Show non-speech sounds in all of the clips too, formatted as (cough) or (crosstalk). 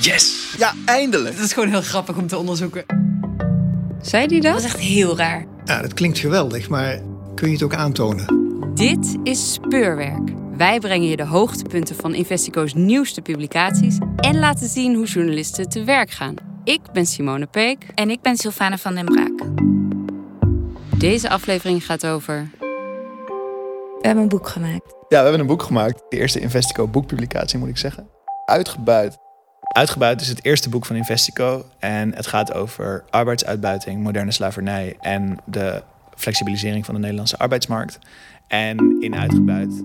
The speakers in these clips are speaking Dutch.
Yes! Ja, eindelijk! Dat is gewoon heel grappig om te onderzoeken. Zei die dat? Dat is echt heel raar. Ja, dat klinkt geweldig, maar kun je het ook aantonen? Dit is Speurwerk. Wij brengen je de hoogtepunten van Investico's nieuwste publicaties en laten zien hoe journalisten te werk gaan. Ik ben Simone Peek. En ik ben Sylvana van den Braak. Deze aflevering gaat over. We hebben een boek gemaakt. Ja, we hebben een boek gemaakt. De eerste Investico boekpublicatie, moet ik zeggen. Uitgebuit. Uitgebuit is het eerste boek van Investico. En het gaat over arbeidsuitbuiting, moderne slavernij en de flexibilisering van de Nederlandse arbeidsmarkt. En in Uitgebuit. Uh,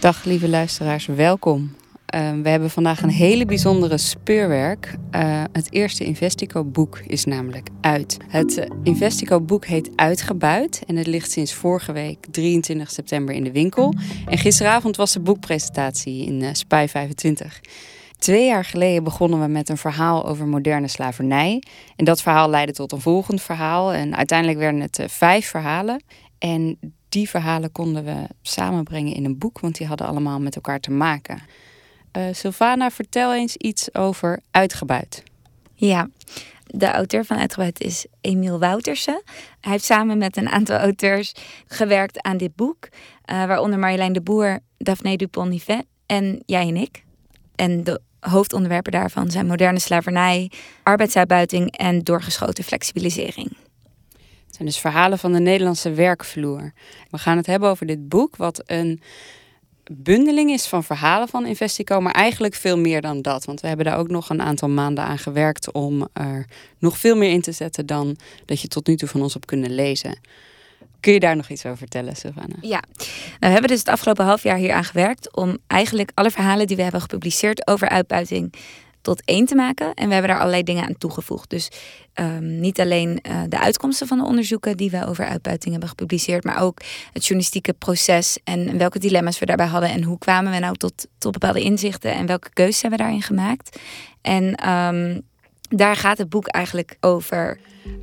Dag lieve luisteraars, welkom. Uh, we hebben vandaag een hele bijzondere speurwerk. Uh, het eerste Investico-boek is namelijk uit. Het uh, Investico-boek heet Uitgebuit en het ligt sinds vorige week 23 september in de winkel. En gisteravond was de boekpresentatie in Spy 25. Twee jaar geleden begonnen we met een verhaal over moderne slavernij. En dat verhaal leidde tot een volgend verhaal. En uiteindelijk werden het vijf verhalen. En die verhalen konden we samenbrengen in een boek, want die hadden allemaal met elkaar te maken. Uh, Sylvana, vertel eens iets over Uitgebuit. Ja, de auteur van Uitgebuit is Emiel Woutersen. Hij heeft samen met een aantal auteurs gewerkt aan dit boek. Uh, waaronder Marjolein de Boer, Daphne Dupont-Nivet en jij en ik. En de hoofdonderwerpen daarvan zijn moderne slavernij, arbeidsuitbuiting en doorgeschoten flexibilisering. Het zijn dus verhalen van de Nederlandse werkvloer. We gaan het hebben over dit boek, wat een bundeling is van verhalen van Investico, maar eigenlijk veel meer dan dat. Want we hebben daar ook nog een aantal maanden aan gewerkt om er nog veel meer in te zetten dan dat je tot nu toe van ons op kunnen lezen. Kun je daar nog iets over vertellen, Sylvana? Ja, nou, we hebben dus het afgelopen half jaar hier aan gewerkt om eigenlijk alle verhalen die we hebben gepubliceerd over uitbuiting tot één te maken. En we hebben daar allerlei dingen aan toegevoegd. Dus um, niet alleen uh, de uitkomsten van de onderzoeken die we over uitbuiting hebben gepubliceerd, maar ook het journalistieke proces en welke dilemma's we daarbij hadden en hoe kwamen we nou tot, tot bepaalde inzichten en welke keuzes hebben we daarin gemaakt. En um, daar gaat het boek eigenlijk over.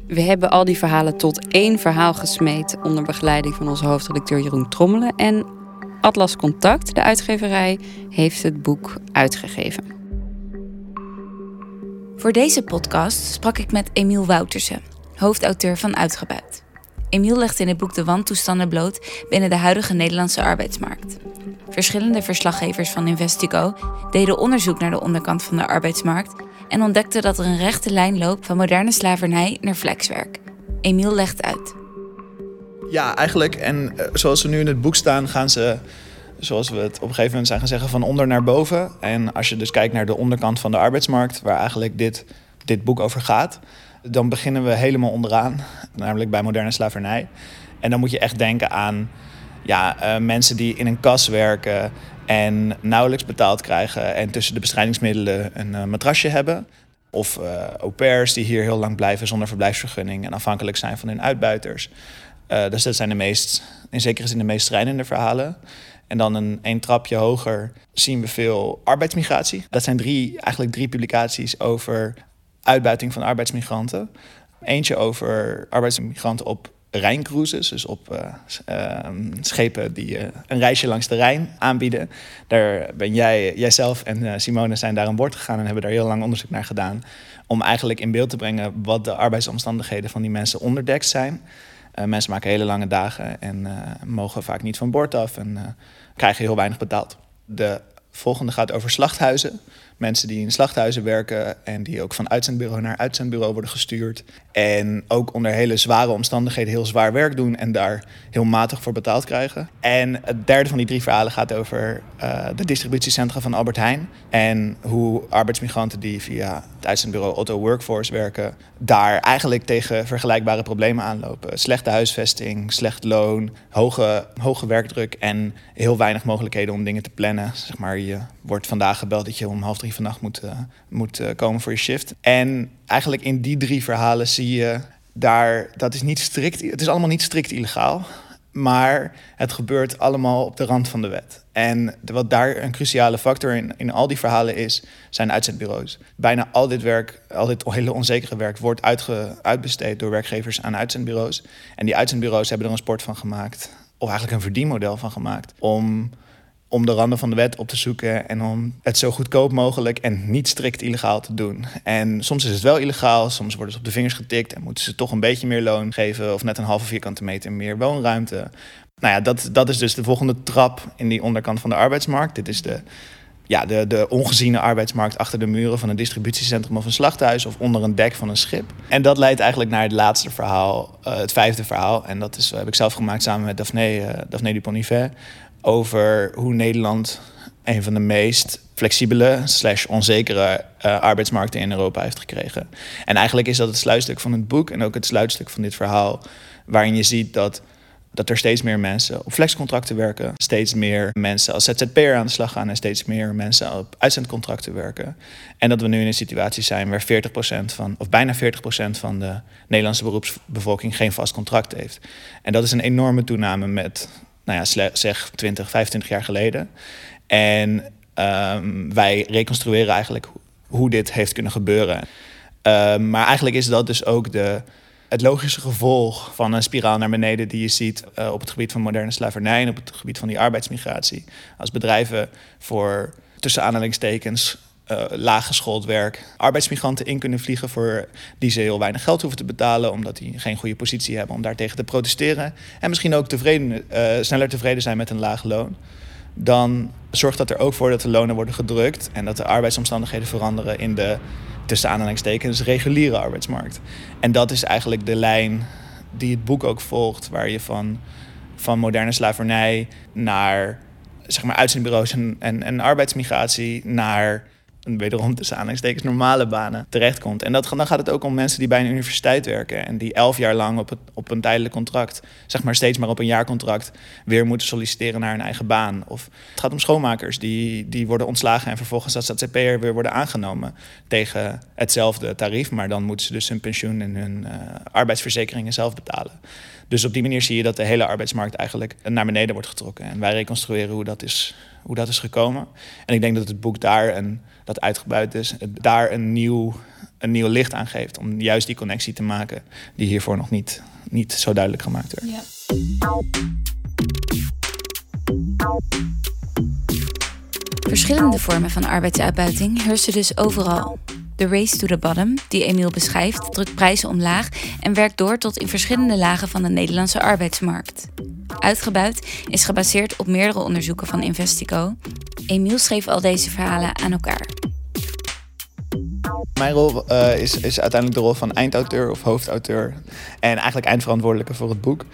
We hebben al die verhalen tot één verhaal gesmeed onder begeleiding van onze hoofdredacteur Jeroen Trommelen. En Atlas Contact, de uitgeverij, heeft het boek uitgegeven. Voor deze podcast sprak ik met Emiel Woutersen, hoofdauteur van Uitgebuit. Emiel legt in het boek de wantoestanden bloot binnen de huidige Nederlandse arbeidsmarkt. Verschillende verslaggevers van Investico deden onderzoek naar de onderkant van de arbeidsmarkt en ontdekten dat er een rechte lijn loopt van moderne slavernij naar flexwerk. Emiel legt uit. Ja, eigenlijk. En eh, zoals we nu in het boek staan, gaan ze zoals we het op een gegeven moment zijn gaan zeggen, van onder naar boven. En als je dus kijkt naar de onderkant van de arbeidsmarkt, waar eigenlijk dit, dit boek over gaat, dan beginnen we helemaal onderaan, (laughs) namelijk bij moderne slavernij. En dan moet je echt denken aan ja, uh, mensen die in een kas werken en nauwelijks betaald krijgen en tussen de bestrijdingsmiddelen een uh, matrasje hebben. Of uh, au pairs die hier heel lang blijven zonder verblijfsvergunning en afhankelijk zijn van hun uitbuiters. dus dat zijn de meest, in zekere zin de meest strijdende verhalen. En dan een, een trapje hoger zien we veel arbeidsmigratie. Dat zijn drie, eigenlijk drie publicaties over uitbuiting van arbeidsmigranten. Eentje over arbeidsmigranten op Rijncruises, dus op uh, uh, schepen die uh, een reisje langs de Rijn aanbieden. Daar ben jij, jijzelf en Simone zijn daar aan boord gegaan en hebben daar heel lang onderzoek naar gedaan. Om eigenlijk in beeld te brengen wat de arbeidsomstandigheden van die mensen onderdekt zijn. Mensen maken hele lange dagen en mogen vaak niet van boord af en krijgen heel weinig betaald. De volgende gaat over slachthuizen. Mensen die in slachthuizen werken en die ook van uitzendbureau naar uitzendbureau worden gestuurd. En ook onder hele zware omstandigheden heel zwaar werk doen en daar heel matig voor betaald krijgen. En het derde van die drie verhalen gaat over uh, de distributiecentra van Albert Heijn. En hoe arbeidsmigranten die via het uitzendbureau Otto Workforce werken, daar eigenlijk tegen vergelijkbare problemen aanlopen. Slechte huisvesting, slecht loon, hoge, hoge werkdruk en heel weinig mogelijkheden om dingen te plannen. Zeg maar, je wordt vandaag gebeld dat je om half drie vannacht moet, uh, moet uh, komen voor je shift. En eigenlijk in die drie verhalen zie je daar, dat is niet strikt, het is allemaal niet strikt illegaal. Maar het gebeurt allemaal op de rand van de wet. En wat daar een cruciale factor in, in al die verhalen is, zijn uitzendbureaus. Bijna al dit werk, al dit hele onzekere werk, wordt uitge, uitbesteed door werkgevers aan uitzendbureaus. En die uitzendbureaus hebben er een sport van gemaakt, of eigenlijk een verdienmodel van gemaakt, om om de randen van de wet op te zoeken en om het zo goedkoop mogelijk en niet strikt illegaal te doen. En soms is het wel illegaal, soms worden ze op de vingers getikt en moeten ze toch een beetje meer loon geven of net een halve vierkante meter meer woonruimte. Nou ja, dat, dat is dus de volgende trap in die onderkant van de arbeidsmarkt. Dit is de, ja, de, de ongeziene arbeidsmarkt achter de muren van een distributiecentrum of een slachthuis of onder een dek van een schip. En dat leidt eigenlijk naar het laatste verhaal, uh, het vijfde verhaal. En dat is, heb ik zelf gemaakt samen met Daphne, uh, Daphne Dupont-Nivet over hoe Nederland een van de meest flexibele slash onzekere uh, arbeidsmarkten in Europa heeft gekregen. En eigenlijk is dat het sluitstuk van het boek en ook het sluitstuk van dit verhaal, waarin je ziet dat, dat er steeds meer mensen op flexcontracten werken, steeds meer mensen als ZZP'er aan de slag gaan en steeds meer mensen op uitzendcontracten werken. En dat we nu in een situatie zijn waar 40% van, of bijna 40% van de Nederlandse beroepsbevolking geen vast contract heeft. En dat is een enorme toename met nou ja, zeg 20, 25 jaar geleden. En um, wij reconstrueren eigenlijk hoe dit heeft kunnen gebeuren. Um, maar eigenlijk is dat dus ook de, het logische gevolg van een spiraal naar beneden die je ziet uh, op het gebied van moderne slavernij en op het gebied van die arbeidsmigratie. Als bedrijven voor tussen aanhalingstekens uh, laaggeschoold werk arbeidsmigranten in kunnen vliegen voor die ze heel weinig geld hoeven te betalen, omdat die geen goede positie hebben om daartegen te protesteren. En misschien ook tevreden, uh, sneller tevreden zijn met een laag loon. Dan zorgt dat er ook voor dat de lonen worden gedrukt en dat de arbeidsomstandigheden veranderen in de tussen aanhalingstekens reguliere arbeidsmarkt. En dat is eigenlijk de lijn die het boek ook volgt, waar je van, van moderne slavernij naar zeg maar uitzendbureaus en, en, en arbeidsmigratie naar wederom tussen aanhalingstekens normale banen terechtkomt. En dat, dan gaat het ook om mensen die bij een universiteit werken en die elf jaar lang op, op een tijdelijk contract, zeg maar steeds maar op een jaarcontract, weer moeten solliciteren naar een eigen baan. Of het gaat om schoonmakers die, die worden ontslagen en vervolgens als ZZP'er weer worden aangenomen tegen hetzelfde tarief, maar dan moeten ze dus hun pensioen en hun uh, arbeidsverzekeringen zelf betalen. Dus op die manier zie je dat de hele arbeidsmarkt eigenlijk naar beneden wordt getrokken. En wij reconstrueren hoe dat is, hoe dat is gekomen. En ik denk dat het boek daar een dat uitgebuit is, daar een nieuw, een nieuw licht aan geeft. Om juist die connectie te maken die hiervoor nog niet, niet zo duidelijk gemaakt werd. Ja. Verschillende vormen van arbeidsuitbuiting heersen dus overal. De race to the bottom, die Emiel beschrijft, drukt prijzen omlaag en werkt door tot in verschillende lagen van de Nederlandse arbeidsmarkt. Uitgebuit is gebaseerd op meerdere onderzoeken van Investico. Emiel schreef al deze verhalen aan elkaar. Mijn rol uh, is, is uiteindelijk de rol van eindauteur of hoofdauteur. En eigenlijk eindverantwoordelijke voor het boek.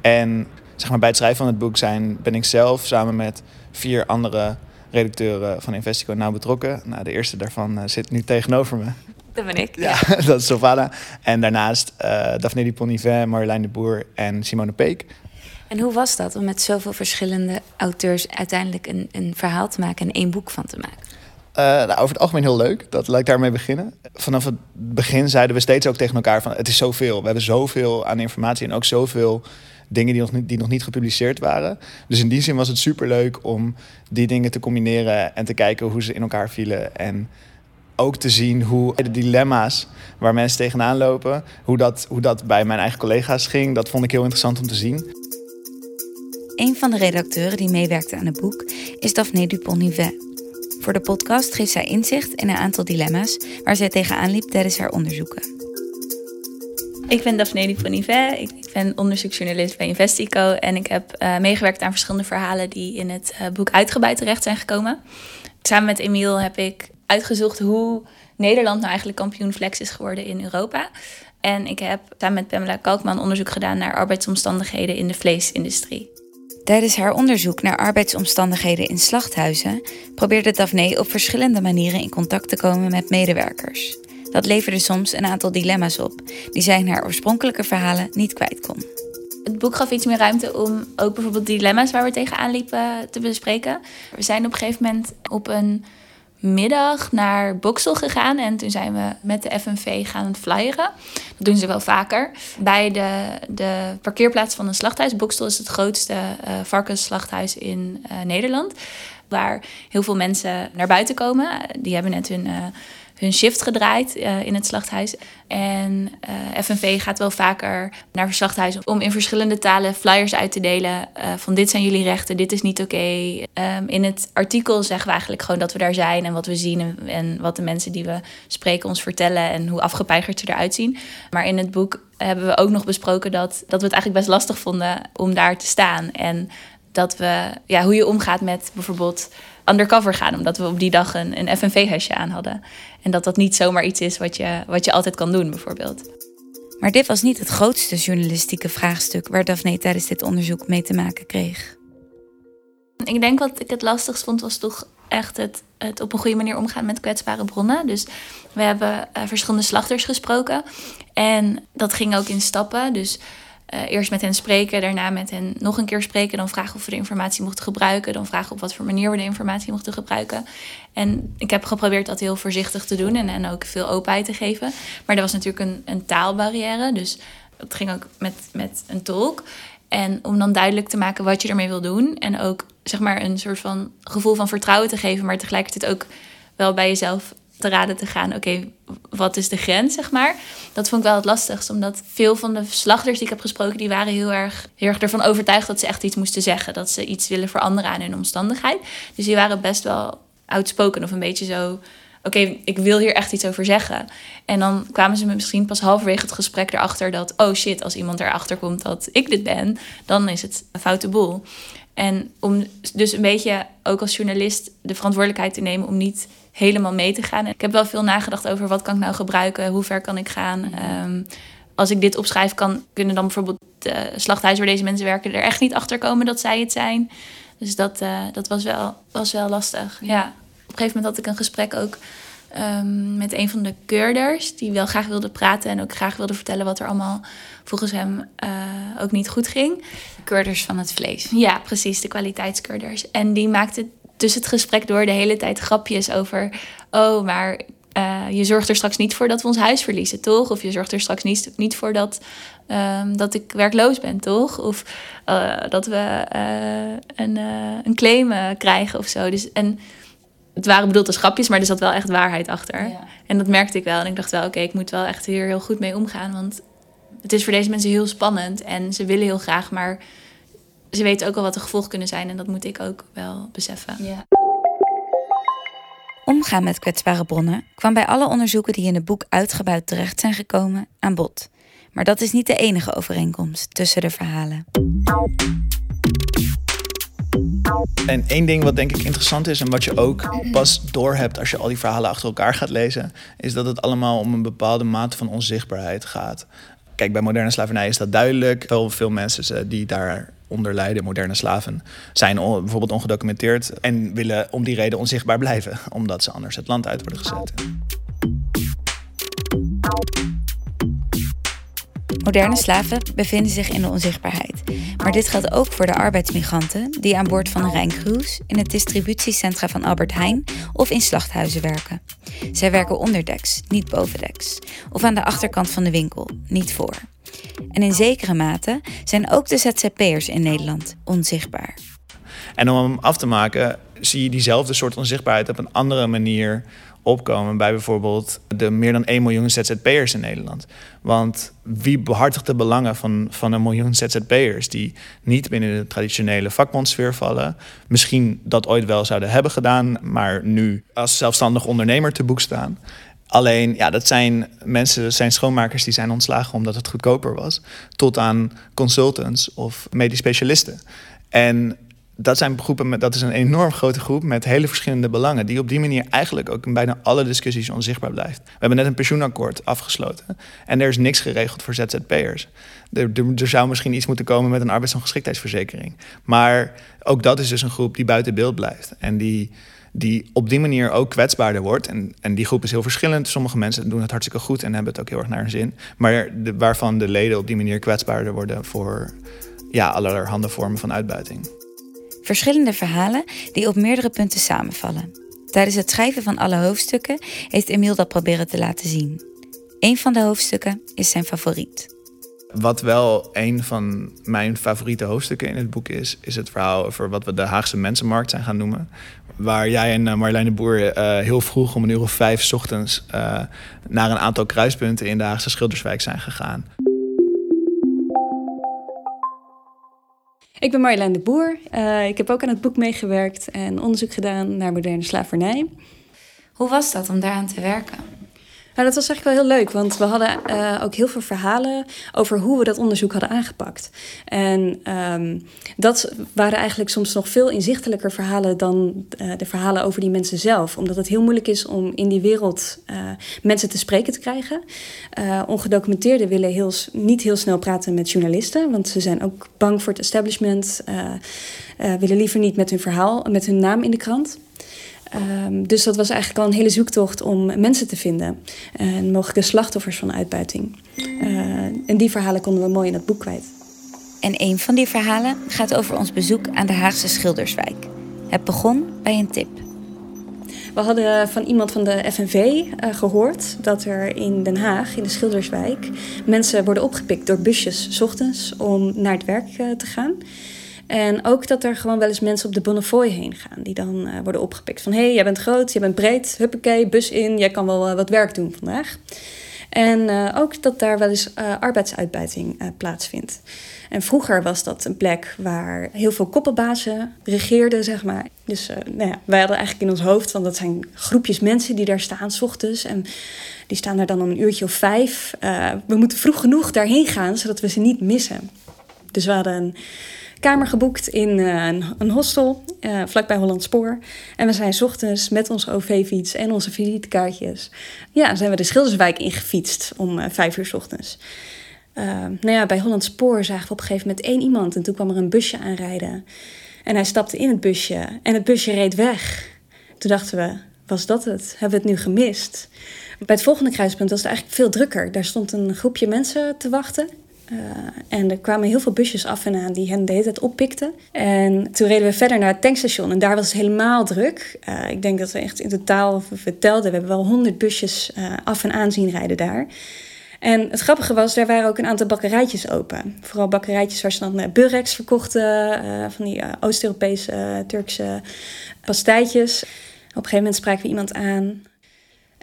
En zeg maar, bij het schrijven van het boek zijn, ben ik zelf samen met vier andere redacteuren van Investico nauw betrokken. Nou, de eerste daarvan uh, zit nu tegenover me. Dat ben ik. Ja, (laughs) dat is Sofada. En daarnaast uh, Daphne Dupont-Nivet, Marjolein de Boer en Simone Peek. En hoe was dat om met zoveel verschillende auteurs uiteindelijk een, een verhaal te maken en één boek van te maken? Uh, nou, over het algemeen heel leuk. Dat laat ik daarmee beginnen. Vanaf het begin zeiden we steeds ook tegen elkaar van het is zoveel. We hebben zoveel aan informatie en ook zoveel dingen die nog, niet, die nog niet gepubliceerd waren. Dus in die zin was het superleuk om die dingen te combineren en te kijken hoe ze in elkaar vielen. En ook te zien hoe de dilemma's waar mensen tegenaan lopen, hoe dat, hoe dat bij mijn eigen collega's ging, dat vond ik heel interessant om te zien. Een van de redacteuren die meewerkte aan het boek is Daphne Dupont-Nivet. Voor de podcast geeft zij inzicht in een aantal dilemma's waar zij tegenaan liep tijdens haar onderzoeken. Ik ben Daphne Dupont-Nivet. Ik ben onderzoeksjournalist bij Investico en ik heb uh, meegewerkt aan verschillende verhalen die in het uh, boek uitgebreid terecht zijn gekomen. Samen met Emiel heb ik uitgezocht hoe Nederland nou eigenlijk kampioen flex is geworden in Europa. En ik heb samen met Pamela Kalkman onderzoek gedaan naar arbeidsomstandigheden in de vleesindustrie. Tijdens haar onderzoek naar arbeidsomstandigheden in slachthuizen probeerde Daphne op verschillende manieren in contact te komen met medewerkers. Dat leverde soms een aantal dilemma's op, die zij in haar oorspronkelijke verhalen niet kwijt kon. Het boek gaf iets meer ruimte om ook bijvoorbeeld dilemma's waar we tegenaan liepen te bespreken. We zijn op een gegeven moment op een middag naar Boksel gegaan. En toen zijn we met de FNV gaan flyeren. Dat doen ze wel vaker. Bij de, de parkeerplaats van een slachthuis. Boksel is het grootste uh, varkensslachthuis in uh, Nederland. Waar heel veel mensen naar buiten komen. Die hebben net hun, uh, hun shift gedraaid uh, in het slachthuis. En uh, FNV gaat wel vaker naar slachthuizen om in verschillende talen flyers uit te delen. Uh, van dit zijn jullie rechten, dit is niet oké. Um, in het artikel zeggen we eigenlijk gewoon dat we daar zijn en wat we zien. En, en, wat de mensen die we spreken ons vertellen en hoe afgepeigerd ze eruit zien. Maar in het boek hebben we ook nog besproken dat, dat we het eigenlijk best lastig vonden om daar te staan. En dat we, ja, hoe je omgaat met bijvoorbeeld undercover gaan, omdat we op die dag een, een FNV-hesje aan hadden. En dat dat niet zomaar iets is wat je, wat je altijd kan doen, bijvoorbeeld. Maar dit was niet het grootste journalistieke vraagstuk waar Daphne tijdens dit onderzoek mee te maken kreeg. Ik denk wat ik het lastigst vond, was toch echt het, het op een goede manier omgaan met kwetsbare bronnen. Dus we hebben uh, verschillende slachters gesproken. En dat ging ook in stappen. Dus uh, eerst met hen spreken, daarna met hen nog een keer spreken. Dan vragen of we de informatie mochten gebruiken. Dan vragen op wat voor manier we de informatie mochten gebruiken. En ik heb geprobeerd dat heel voorzichtig te doen en, en ook veel openheid te geven. Maar er was natuurlijk een, een taalbarrière. Dus het ging ook met, met een tolk. En om dan duidelijk te maken wat je ermee wil doen. En ook zeg maar een soort van gevoel van vertrouwen te geven, maar tegelijkertijd ook wel bij jezelf te raden te gaan. Oké, wat is de grens, zeg maar? Dat vond ik wel het lastigst, omdat veel van de slachters die ik heb gesproken, die waren heel erg, heel erg ervan overtuigd dat ze echt iets moesten zeggen, dat ze iets willen veranderen aan hun omstandigheid. Dus die waren best wel outspoken of een beetje zo. Oké, ik wil hier echt iets over zeggen. En dan kwamen ze misschien pas halverwege het gesprek erachter dat, oh shit, als iemand erachter komt dat ik dit ben, dan is het een foute boel. En om dus een beetje ook als journalist de verantwoordelijkheid te nemen om niet helemaal mee te gaan. Ik heb wel veel nagedacht over wat kan ik nou gebruiken, hoe ver kan ik gaan. Um, als ik dit opschrijf, kan, kunnen dan bijvoorbeeld de slachthuis waar deze mensen werken er echt niet achter komen dat zij het zijn. Dus dat, uh, dat was, wel, was wel lastig. Ja. Op een gegeven moment had ik een gesprek ook um, met een van de keurders, die wel graag wilde praten en ook graag wilde vertellen wat er allemaal volgens hem uh, ook niet goed ging. Keurders van het vlees. Ja, precies, de kwaliteitskeurders. En die maakte dus het gesprek door de hele tijd grapjes over... oh, maar uh, je zorgt er straks niet voor dat we ons huis verliezen, toch? Of je zorgt er straks niet, niet voor dat, um, dat ik werkloos ben, toch? Of uh, dat we uh, een, een claim krijgen of zo. Dus, en het waren bedoeld als grapjes, maar er zat wel echt waarheid achter. Ja. En dat merkte ik wel. En ik dacht wel, oké, okay, ik moet wel echt hier heel goed mee omgaan. Want het is voor deze mensen heel spannend en ze willen heel graag, maar ze weten ook al wat de gevolgen kunnen zijn. En dat moet ik ook wel beseffen. Ja. Omgaan met kwetsbare bronnen kwam bij alle onderzoeken die in het boek uitgebuit terecht zijn gekomen aan bod. Maar dat is niet de enige overeenkomst tussen de verhalen. En één ding wat denk ik interessant is en wat je ook pas doorhebt als je al die verhalen achter elkaar gaat lezen, is dat het allemaal om een bepaalde mate van onzichtbaarheid gaat. Kijk, bij moderne slavernij is dat duidelijk. Heel veel mensen die daaronder lijden, moderne slaven, zijn bijvoorbeeld ongedocumenteerd en willen om die reden onzichtbaar blijven, omdat ze anders het land uit worden gezet. Moderne slaven bevinden zich in de onzichtbaarheid. Maar dit geldt ook voor de arbeidsmigranten die aan boord van een Rijncruise, in het distributiecentra van Albert Heijn of in slachthuizen werken. Zij werken onderdeks, niet bovendeks. Of aan de achterkant van de winkel, niet voor. En in zekere mate zijn ook de ZZP'ers in Nederland onzichtbaar. En om hem af te maken, zie je diezelfde soort onzichtbaarheid op een andere manier opkomen bij bijvoorbeeld de meer dan 1 miljoen ZZP'ers in Nederland. Want wie behartigt de belangen van, van een miljoen ZZP'ers die niet binnen de traditionele vakbondsfeer vallen, misschien dat ooit wel zouden hebben gedaan, maar nu als zelfstandig ondernemer te boek staan. Alleen, ja, dat zijn mensen, dat zijn schoonmakers die zijn ontslagen omdat het goedkoper was, tot aan consultants of medisch specialisten. En dat zijn groepen met, dat is een enorm grote groep met hele verschillende belangen, die op die manier eigenlijk ook in bijna alle discussies onzichtbaar blijft. We hebben net een pensioenakkoord afgesloten en er is niks geregeld voor ZZP'ers. Er, er, zou misschien iets moeten komen met een arbeidsongeschiktheidsverzekering. Maar ook dat is dus een groep die buiten beeld blijft en die, die op die manier ook kwetsbaarder wordt. En, en die groep is heel verschillend. Sommige mensen doen het hartstikke goed en hebben het ook heel erg naar hun zin. Maar de, waarvan de leden op die manier kwetsbaarder worden voor ja, allerhande vormen van uitbuiting. Verschillende verhalen die op meerdere punten samenvallen. Tijdens het schrijven van alle hoofdstukken heeft Emiel dat proberen te laten zien. Een van de hoofdstukken is zijn favoriet. Wat wel een van mijn favoriete hoofdstukken in het boek is, is het verhaal over wat we de Haagse mensenmarkt zijn gaan noemen. waar jij en uh, Marjolein de Boer heel vroeg om een uur of vijf ochtends naar een aantal kruispunten in de Haagse Schilderswijk zijn gegaan. Ik ben Marjolein de Boer. ik heb ook aan het boek meegewerkt en onderzoek gedaan naar moderne slavernij. Hoe was dat om daaraan te werken? Nou, dat was eigenlijk wel heel leuk, want we hadden uh, ook heel veel verhalen over hoe we dat onderzoek hadden aangepakt. En um, dat waren eigenlijk soms nog veel inzichtelijker verhalen dan uh, de verhalen over die mensen zelf. Omdat het heel moeilijk is om in die wereld uh, mensen te spreken te krijgen. ongedocumenteerden willen heel, niet heel snel praten met journalisten, want ze zijn ook bang voor het establishment. willen liever niet met hun verhaal, met hun naam in de krant. Um, dus dat was eigenlijk al een hele zoektocht om mensen te vinden. En mogelijke slachtoffers van uitbuiting. Uh, en die verhalen konden we mooi in het boek kwijt. En een van die verhalen gaat over ons bezoek aan de Haagse Schilderswijk. Het begon bij een tip. We hadden van iemand van de FNV uh, gehoord dat er in Den Haag, in de Schilderswijk, mensen worden opgepikt door busjes s ochtends om naar het werk uh, te gaan. En ook dat er gewoon wel eens mensen op de Bonnefoy heen gaan. Die dan uh, worden opgepikt. Van, hé, hey, jij bent groot, jij bent breed. Huppakee, bus in. Jij kan wel uh, wat werk doen vandaag. En uh, ook dat daar wel eens arbeidsuitbuiting plaatsvindt. En vroeger was dat een plek waar heel veel koppelbazen regeerden, zeg maar. Dus nou ja, wij hadden eigenlijk in ons hoofd, want dat zijn groepjes mensen die daar staan s ochtends. En die staan daar dan om een uurtje of vijf. we moeten vroeg genoeg daarheen gaan, zodat we ze niet missen. Dus we hadden een kamer geboekt in uh, een, hostel uh, vlakbij Holland Spoor. En we zijn ochtends met onze OV-fiets en onze visitekaartjes... ja, zijn we de Schilderswijk ingefietst om uh, vijf uur ochtends. nou ja, bij Holland Spoor zagen we op een gegeven moment één iemand... en toen kwam er een busje aanrijden. En hij stapte in het busje en het busje reed weg. Toen dachten we, was dat het? Hebben we het nu gemist? Bij het volgende kruispunt was het eigenlijk veel drukker. Daar stond een groepje mensen te wachten. Uh, en er kwamen heel veel busjes af en aan die hen de hele tijd oppikten. En toen reden we verder naar het tankstation en daar was het helemaal druk. Uh, ik denk dat we echt in totaal vertelden, we hebben wel honderd busjes uh, af en aan zien rijden daar. En het grappige was, daar waren ook een aantal bakkerijtjes open. Vooral bakkerijtjes waar ze dan Burex verkochten, van die Oost-Europese, Turkse pastijtjes. Op een gegeven moment spraken we iemand aan.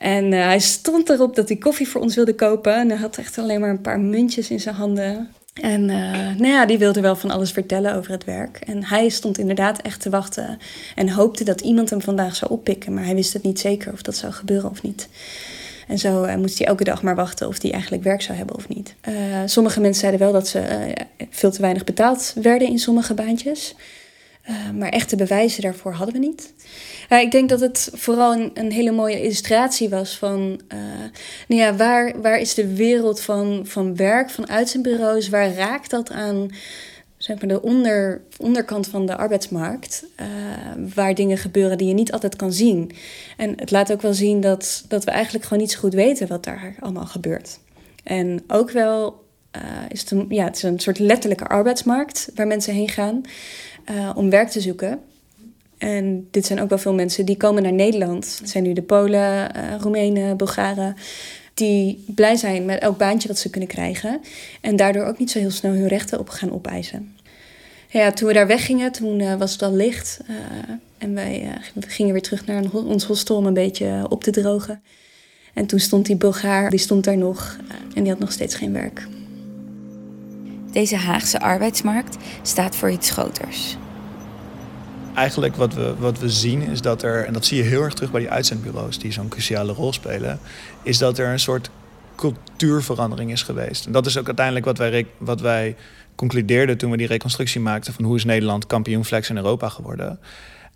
En uh, hij stond erop dat hij koffie voor ons wilde kopen. En hij had echt alleen maar een paar muntjes in zijn handen. En uh, nou ja, die wilde wel van alles vertellen over het werk. En hij stond inderdaad echt te wachten en hoopte dat iemand hem vandaag zou oppikken. Maar hij wist het niet zeker of dat zou gebeuren of niet. En zo uh, moest hij elke dag maar wachten of hij eigenlijk werk zou hebben of niet. Sommige mensen zeiden wel dat ze veel te weinig betaald werden in sommige baantjes. Maar echte bewijzen daarvoor hadden we niet. Ik denk dat het vooral een, hele mooie illustratie was van uh, nou ja, waar, waar is de wereld van, van werk, van uitzendbureaus, waar raakt dat aan zeg maar, de onder, onderkant van de arbeidsmarkt, uh, waar dingen gebeuren die je niet altijd kan zien. En het laat ook wel zien dat, dat we eigenlijk gewoon niet zo goed weten wat daar allemaal gebeurt. En ook wel is het, een, ja, het is een soort letterlijke arbeidsmarkt waar mensen heen gaan uh, om werk te zoeken. En dit zijn ook wel veel mensen die komen naar Nederland. Het zijn nu de Polen, uh, Roemenen, Bulgaren. Die blij zijn met elk baantje dat ze kunnen krijgen. En daardoor ook niet zo heel snel hun rechten op gaan opeisen. Ja, toen we daar weggingen, toen uh, was het al licht. En wij gingen weer terug naar ons hostel om een beetje op te drogen. En toen stond die Bulgaar, die stond daar nog. en die had nog steeds geen werk. Deze Haagse arbeidsmarkt staat voor iets groters eigenlijk wat we, wat we zien is dat er, en dat zie je heel erg terug bij die uitzendbureaus die zo'n cruciale rol spelen, is dat er een soort cultuurverandering is geweest. En dat is ook uiteindelijk wat wij, wat wij concludeerden toen we die reconstructie maakten van hoe is Nederland kampioen flex in Europa geworden.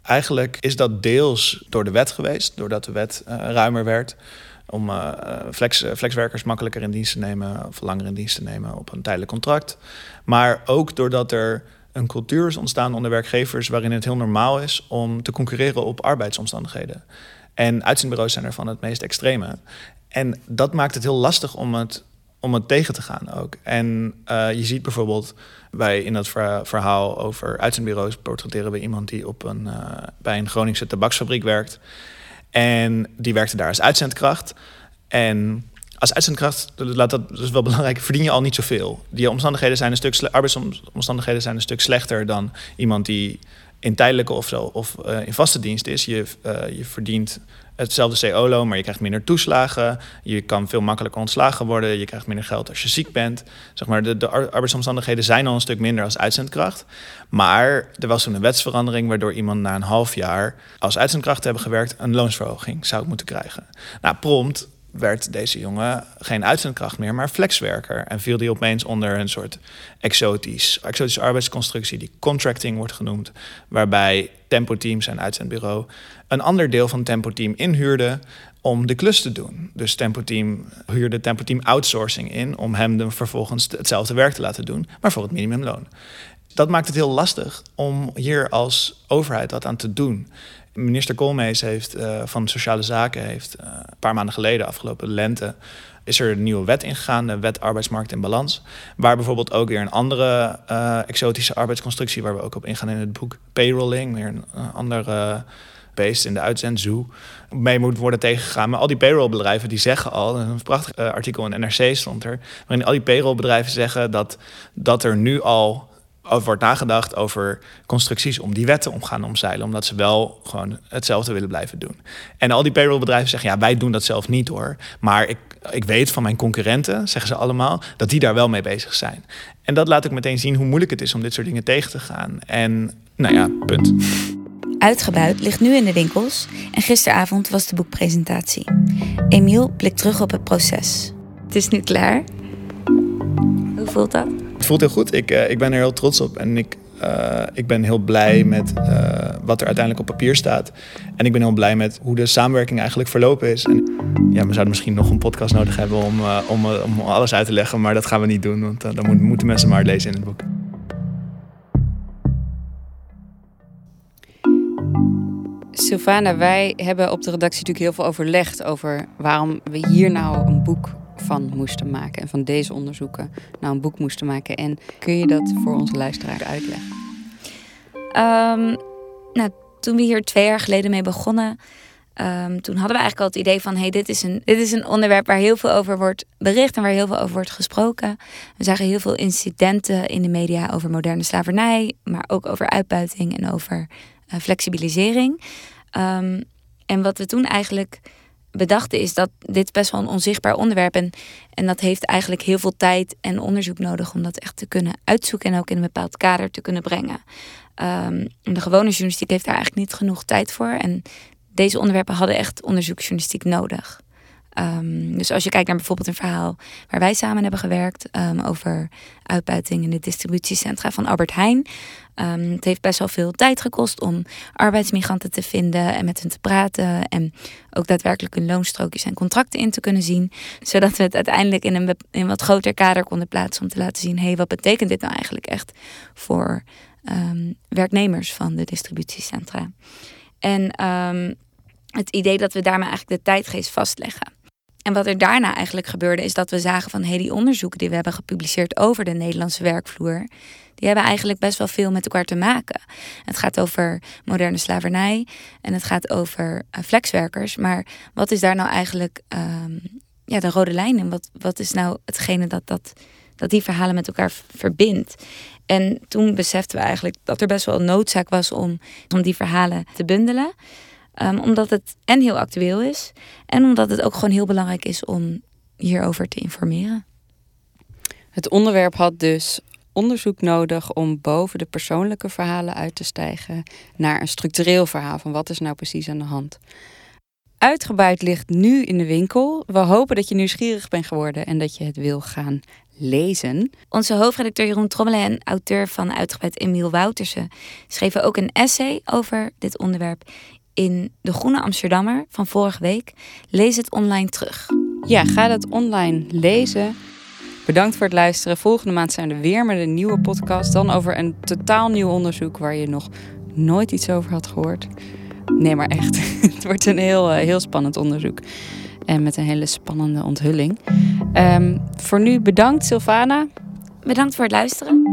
Eigenlijk is dat deels door de wet geweest, doordat de wet uh, ruimer werd om uh, flex, flexwerkers makkelijker in dienst te nemen of langer in dienst te nemen op een tijdelijk contract. Maar ook doordat er een cultuur is ontstaan onder werkgevers waarin het heel normaal is om te concurreren op arbeidsomstandigheden. En uitzendbureaus zijn er van het meest extreme. En dat maakt het heel lastig om het, om het tegen te gaan ook. En uh, je ziet bijvoorbeeld bij in dat verhaal over uitzendbureaus portretteren we iemand die op een, bij een Groningse tabaksfabriek werkt. En die werkte daar als uitzendkracht. En als uitzendkracht, laat dat, is wel belangrijk, verdien je al niet zoveel. Die omstandigheden zijn een stuk arbeidsomstandigheden zijn een stuk slechter dan iemand die in tijdelijke of of in vaste dienst is. Je, je verdient hetzelfde COLO, maar je krijgt minder toeslagen. Je kan veel makkelijker ontslagen worden. Je krijgt minder geld als je ziek bent. Zeg maar, de, de arbeidsomstandigheden zijn al een stuk minder als uitzendkracht. Maar er was toen een wetsverandering waardoor iemand na een half jaar als uitzendkracht te hebben gewerkt een loonsverhoging zou moeten krijgen. Nou, prompt werd deze jongen geen uitzendkracht meer, maar flexwerker. En viel die opeens onder een soort exotisch, exotische arbeidsconstructie die contracting wordt genoemd. Waarbij Tempo Team, zijn uitzendbureau, een ander deel van Tempo Team inhuurde om de klus te doen. Dus Tempo Team huurde Tempo Team outsourcing in om hem de, vervolgens hetzelfde werk te laten doen, maar voor het minimumloon. Dat maakt het heel lastig om hier als overheid wat aan te doen. Minister Koolmees heeft uh, van Sociale Zaken heeft uh, een paar maanden geleden, afgelopen lente, is er een nieuwe wet ingegaan, de wet arbeidsmarkt in balans. Waar bijvoorbeeld ook weer een andere uh, exotische arbeidsconstructie, waar we ook op ingaan in het boek, payrolling, weer een andere beest in de uitzendzoo, mee moet worden tegengegaan. Maar al die payrollbedrijven die zeggen al, een prachtig artikel in NRC stond er, waarin al die payrollbedrijven zeggen dat, dat er nu al over wordt nagedacht over constructies om die wetten om gaan omzeilen. Omdat ze wel gewoon hetzelfde willen blijven doen. En al die payrollbedrijven zeggen, ja, wij doen dat zelf niet hoor. Maar ik, ik weet van mijn concurrenten, zeggen ze allemaal, dat die daar wel mee bezig zijn. En dat laat ik meteen zien hoe moeilijk het is om dit soort dingen tegen te gaan. En nou ja, punt. Uitgebuit ligt nu in de winkels en gisteravond was de boekpresentatie. Emiel blikt terug op het proces. Het is nu klaar. Hoe voelt dat? Het voelt heel goed. Ik, uh, ik ben er heel trots op. En ik, uh, ik ben heel blij met uh, wat er uiteindelijk op papier staat. En ik ben heel blij met hoe de samenwerking eigenlijk verlopen is. En ja, we zouden misschien nog een podcast nodig hebben om, om, om alles uit te leggen. Maar dat gaan we niet doen, want dan moet, moeten mensen maar lezen in het boek. Sylvana, wij hebben op de redactie natuurlijk heel veel overlegd over waarom we hier nou een boek van moesten maken en van deze onderzoeken nou een boek moesten maken. En kun je dat voor onze luisteraar uitleggen? Um, nou, toen we hier twee jaar geleden mee begonnen, um, toen hadden we eigenlijk al het idee van: hey, dit is, een, dit is een onderwerp waar heel veel over wordt bericht en waar heel veel over wordt gesproken. We zagen heel veel incidenten in de media over moderne slavernij, maar ook over uitbuiting en over uh, flexibilisering. Um, en wat we toen eigenlijk bedachten is dat dit best wel een onzichtbaar onderwerp is. En, en dat heeft eigenlijk heel veel tijd en onderzoek nodig om dat echt te kunnen uitzoeken en ook in een bepaald kader te kunnen brengen. Um, de gewone journalistiek heeft daar eigenlijk niet genoeg tijd voor. En deze onderwerpen hadden echt onderzoeksjournalistiek nodig. Um, dus als je kijkt naar bijvoorbeeld een verhaal waar wij samen hebben gewerkt um, over uitbuiting in de distributiecentra van Albert Heijn. Um, het heeft best wel veel tijd gekost om arbeidsmigranten te vinden en met hen te praten. En ook daadwerkelijk hun loonstrookjes en contracten in te kunnen zien. Zodat we het uiteindelijk in een, in wat groter kader konden plaatsen om te laten zien: hé, hey, wat betekent dit nou eigenlijk echt voor werknemers van de distributiecentra? En het idee dat we daarmee eigenlijk de tijdgeest vastleggen. En wat er daarna eigenlijk gebeurde, is dat we zagen van hey, die onderzoeken die we hebben gepubliceerd over de Nederlandse werkvloer, die hebben eigenlijk best wel veel met elkaar te maken. Het gaat over moderne slavernij en het gaat over uh, flexwerkers. Maar wat is daar nou eigenlijk um, ja, de rode lijn en wat, wat is nou hetgene dat, dat, dat die verhalen met elkaar verbindt? En toen beseften we eigenlijk dat er best wel een noodzaak was om, om die verhalen te bundelen. Um, omdat het en heel actueel is en omdat het ook gewoon heel belangrijk is om hierover te informeren. Het onderwerp had dus onderzoek nodig om boven de persoonlijke verhalen uit te stijgen naar een structureel verhaal van wat is nou precies aan de hand. Uitgebuit ligt nu in de winkel. We hopen dat je nieuwsgierig bent geworden en dat je het wil gaan lezen. Onze hoofdredacteur Jeroen Trommelen en auteur van Uitgebuit Emiel Woutersen schreven ook een essay over dit onderwerp in De Groene Amsterdammer van vorige week. Lees het online terug. Ja, ga dat online lezen. Bedankt voor het luisteren. Volgende maand zijn we weer met een nieuwe podcast. Dan over een totaal nieuw onderzoek waar je nog nooit iets over had gehoord. Nee, maar echt. (laughs) Het wordt een heel, eh, heel spannend onderzoek. En met een hele spannende onthulling. Um, voor nu bedankt, Sylvana. Bedankt voor het luisteren.